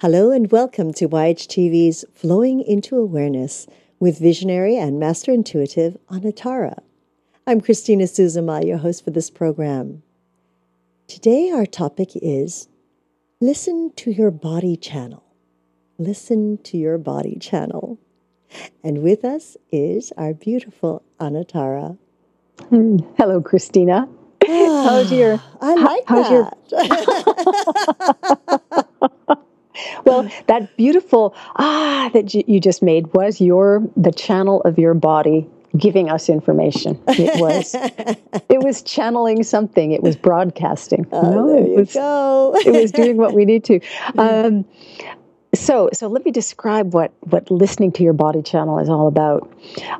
Hello and welcome to YHTV's Flowing into Awareness with visionary and master intuitive Anatara. I'm Christina Suzuma, your host for this program. Today, our topic is Listen to your body channel. Listen to your body channel. And with us is our beautiful Anatara. Hmm, hello, Christina. how's your? Ah, I like how's that. Your... well, that beautiful ah that you just made was your the channel of your body giving us information. It was it was channeling something. It was broadcasting. Oh, no, there you it was, go. it was doing what we need to. Um, so, so let me describe what what listening to your body channel is all about.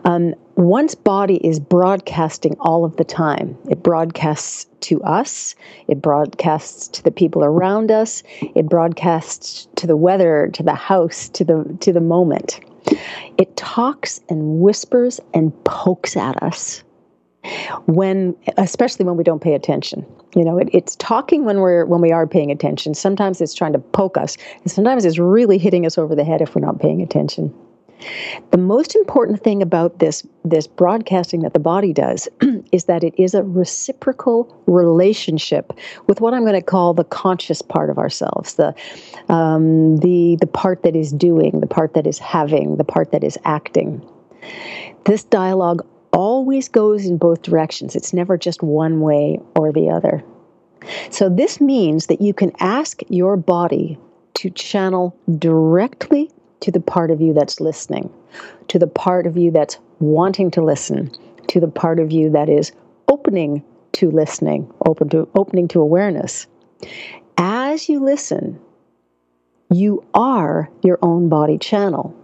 Um, one's body is broadcasting all of the time. It broadcasts to us. It broadcasts to the people around us. It broadcasts to the weather, to the house, to the to the moment. It talks and whispers and pokes at us when especially when we don't pay attention you know it, it's talking when we're when we are paying attention sometimes it's trying to poke us and sometimes it's really hitting us over the head if we're not paying attention the most important thing about this this broadcasting that the body does is that it is a reciprocal relationship with what I'm going to call the conscious part of ourselves, the um, the the part that is doing, the part that is having, the part that is acting. This dialogue always goes in both directions. It's never just one way or the other. So, this means that you can ask your body to channel directly to the part of you that's listening, to the part of you that's wanting to listen, to the part of you that is opening to listening, open to opening to awareness. As you listen, you are your own body channel.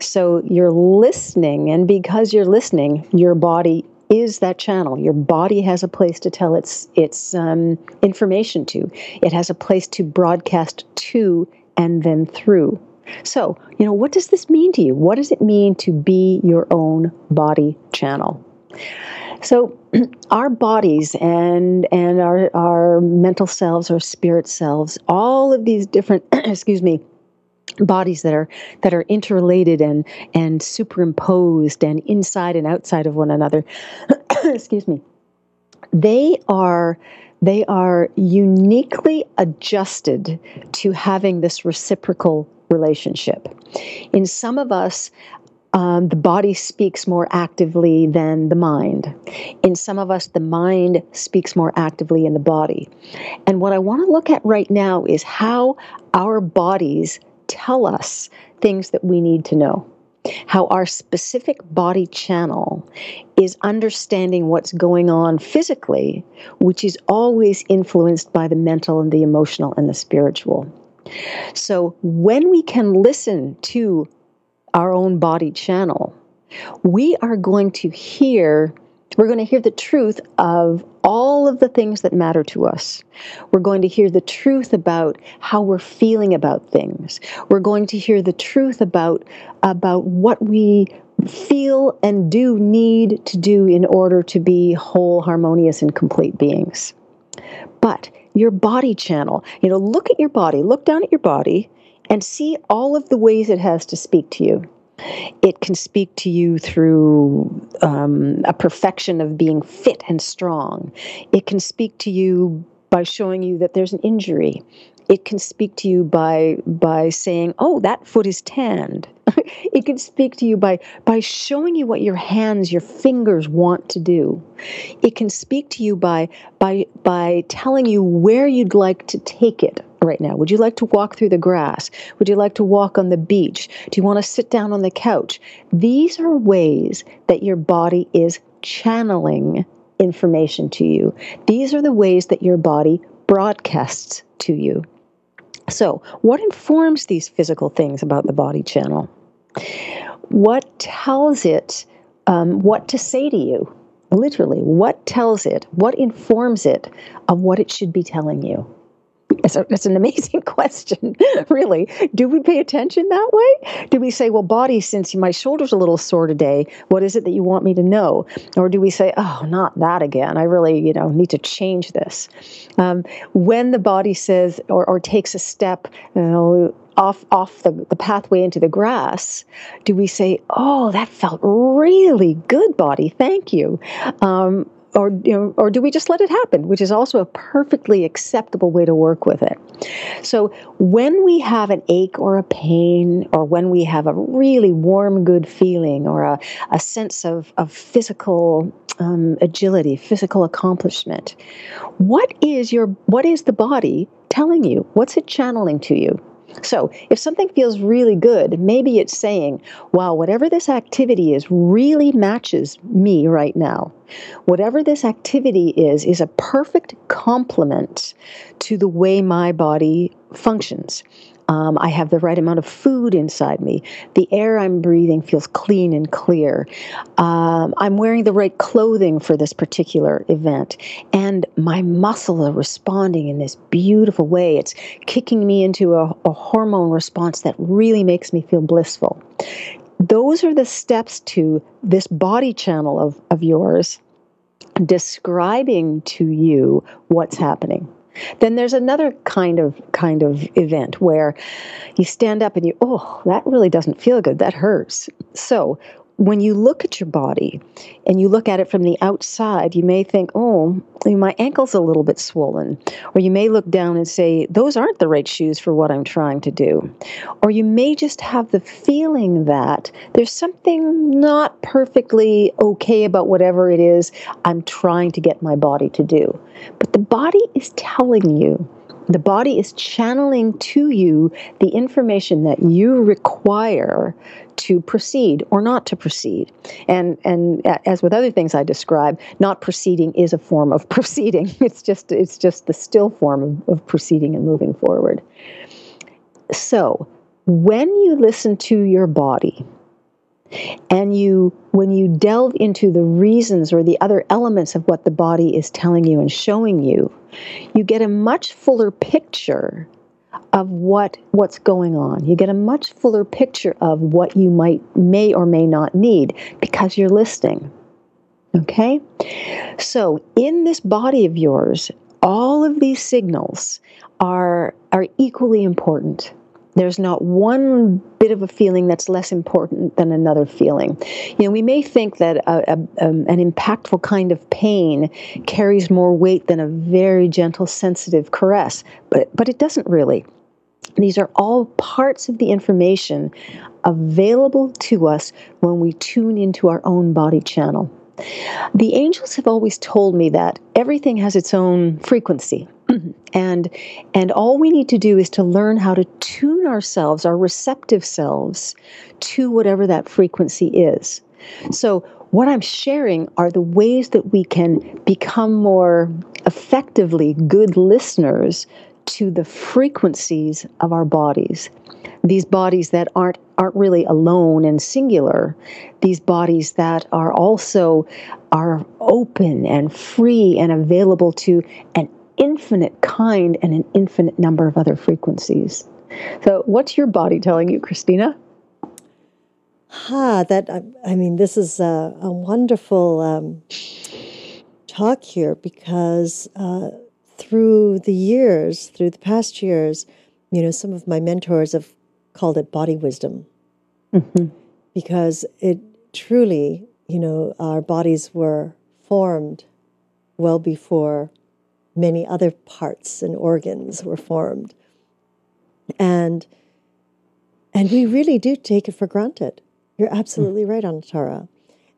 So you're listening, and because you're listening, your body is that channel. Your body has a place to tell its its um, information to. It has a place to broadcast to and then through. So, you know, what does this mean to you? What does it mean to be your own body channel? So, our bodies and and our our mental selves, our spirit selves, all of these different, excuse me, bodies that are that are interrelated and and superimposed and inside and outside of one another excuse me they are they are uniquely adjusted to having this reciprocal relationship in some of us um, the body speaks more actively than the mind. In some of us, the mind speaks more actively in the body. And what I want to look at right now is how our bodies tell us things that we need to know. How our specific body channel is understanding what's going on physically, which is always influenced by the mental and the emotional and the spiritual. So, when we can listen to our own body channel, we are going to hear we're going to hear the truth of all of the things that matter to us. We're going to hear the truth about how we're feeling about things. We're going to hear the truth about, about what we feel and do need to do in order to be whole, harmonious, and complete beings. But your body channel, you know, look at your body, look down at your body, and see all of the ways it has to speak to you. It can speak to you through um, a perfection of being fit and strong. It can speak to you by showing you that there's an injury. It can speak to you by by saying, "Oh, that foot is tanned." it can speak to you by by showing you what your hands, your fingers want to do. It can speak to you by by by telling you where you'd like to take it right now? Would you like to walk through the grass? Would you like to walk on the beach? Do you want to sit down on the couch? These are ways that your body is channeling information to you. These are the ways that your body broadcasts to you. So, what informs these physical things about the body channel? What tells it um, what to say to you? Literally, what tells it, what informs it of what it should be telling you? It's, a, an amazing question, really. Do we pay attention that way? Do we say, well, body, since my shoulder's a little sore today, what is it that you want me to know? Or do we say, oh, not that again? I really, you know, need to change this. Um, when the body says or, or takes a step, you know, off off the, the pathway into the grass, do we say, "Oh, that felt really good, body. Thank you," um, or you know, or do we just let it happen, which is also a perfectly acceptable way to work with it. So when we have an ache or a pain, or when we have a really warm, good feeling, or a, a sense of, of physical um, agility, physical accomplishment, what is your what is the body telling you? What's it channeling to you? So, if something feels really good, maybe it's saying, wow, whatever this activity is really matches me right now. Whatever this activity is, is a perfect complement to the way my body functions. Um, I have the right amount of food inside me. The air I'm breathing feels clean and clear. Um, I'm wearing the right clothing for this particular event. And my muscles are responding in this beautiful way. It's kicking me into a, a hormone response that really makes me feel blissful. Those are the steps to this body channel of, of yours describing to you what's happening. Then there's another kind of kind of event where you stand up and you, oh, that really doesn't feel good. That hurts. So when you look at your body and you look at it from the outside, you may think, oh, my ankle's a little bit swollen. Or you may look down and say, those aren't the right shoes for what I'm trying to do. Or you may just have the feeling that there's something not perfectly okay about whatever it is I'm trying to get my body to do. But the body is telling you the body is channeling to you the information that you require to proceed or not to proceed. And and as with other things I describe, not proceeding is a form of proceeding. It's just it's just the still form of, of proceeding and moving forward. So when you listen to your body, and you when you delve into the reasons or the other elements of what the body is telling you and showing you you get a much fuller picture of what what's going on. You get a much fuller picture of what you might may or may not need because you're listening. Okay? So in this body of yours all of these signals are are equally important there's not one bit of a feeling that's less important than another feeling. You know, we may think that a, a, um, an impactful kind of pain carries more weight than a very gentle, sensitive caress, but, but it doesn't really. These are all parts of the information available to us when we tune into our own body channel. The angels have always told me that everything has its own frequency. and and all we need to do is to learn how to tune ourselves our receptive selves to whatever that frequency is. So what i'm sharing are the ways that we can become more effectively good listeners to the frequencies of our bodies. These bodies that aren't aren't really alone and singular. These bodies that are also are open and free and available to an infinite kind and an infinite number of other frequencies. So, what's your body telling you, Christina? Ha, ah, that I mean, this is a, a wonderful um, talk here because uh, through the years, through the past years, you know, some of my mentors have called it body wisdom mm-hmm. because it truly, you know, our bodies were formed well before many other parts and organs were formed. And and we really do take it for granted. You're absolutely mm. right, Anatara,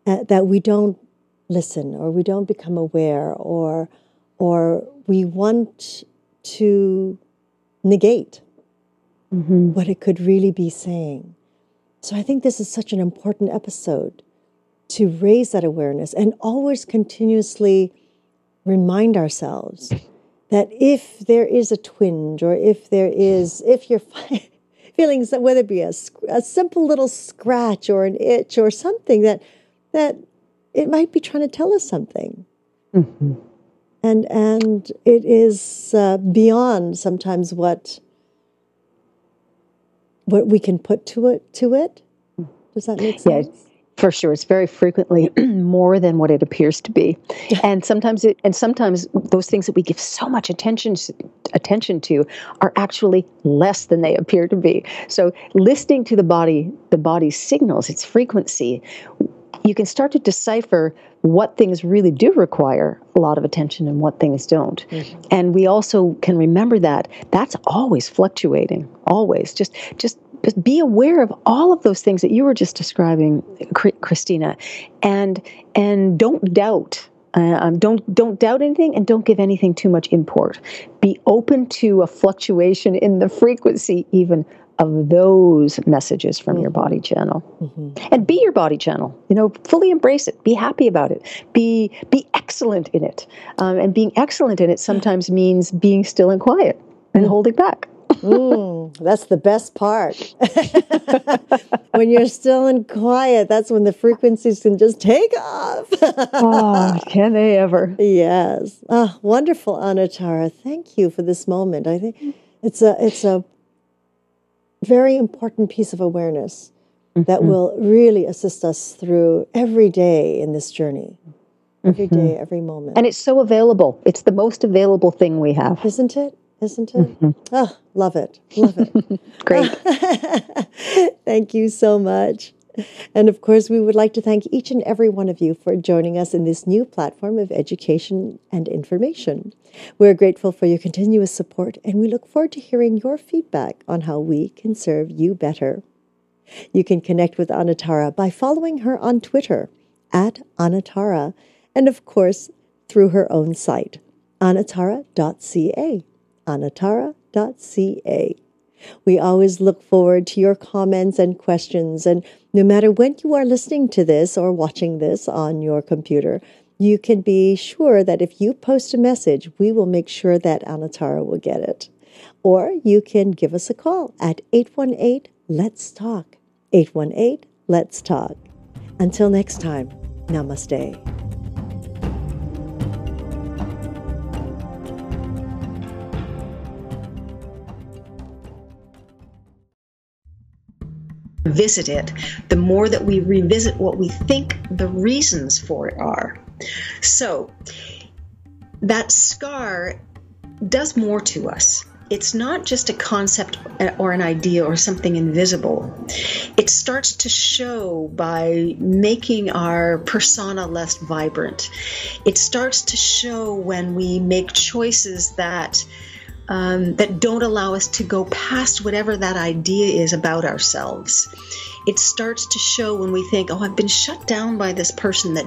uh, that we don't listen or we don't become aware or or we want to negate mm-hmm. what it could really be saying. So I think this is such an important episode to raise that awareness and always continuously remind ourselves that if there is a twinge or if there is if you're that whether it be a, a simple little scratch or an itch or something that that it might be trying to tell us something. Mm-hmm. And and it is uh, beyond sometimes what what we can put to it to it. Does that make sense? Yeah. For sure, it's very frequently more than what it appears to be, and sometimes it, and sometimes those things that we give so much attention attention to are actually less than they appear to be. So, listening to the body, the body's signals, its frequency, you can start to decipher what things really do require a lot of attention and what things don't. Mm-hmm. And we also can remember that that's always fluctuating, always. Just just just be aware of all of those things that you were just describing, Christina, and and don't doubt. Uh, um, don't don't doubt anything and don't give anything too much import. Be open to a fluctuation in the frequency even of those messages from mm-hmm. your body channel mm-hmm. and be your body channel you know fully embrace it be happy about it be be excellent in it um, and being excellent in it sometimes means being still and quiet and mm. holding back mm, that's the best part when you're still and quiet that's when the frequencies can just take off oh can they ever yes oh, wonderful anatara thank you for this moment i think it's a it's a very important piece of awareness mm-hmm. that will really assist us through every day in this journey. Every mm-hmm. day, every moment. And it's so available. It's the most available thing we have. Isn't it? Isn't it? Mm-hmm. Oh, love it. Love it. Great. Thank you so much. And of course, we would like to thank each and every one of you for joining us in this new platform of education and information. We're grateful for your continuous support and we look forward to hearing your feedback on how we can serve you better. You can connect with Anatara by following her on Twitter at Anatara and, of course, through her own site, anatara.ca. Anatara.ca. We always look forward to your comments and questions. And no matter when you are listening to this or watching this on your computer, you can be sure that if you post a message, we will make sure that Anatara will get it. Or you can give us a call at 818 Let's Talk. 818 Let's Talk. Until next time, namaste. Visit it, the more that we revisit what we think the reasons for it are. So, that scar does more to us. It's not just a concept or an idea or something invisible. It starts to show by making our persona less vibrant. It starts to show when we make choices that um, that don't allow us to go past whatever that idea is about ourselves. It starts to show when we think, oh, I've been shut down by this person that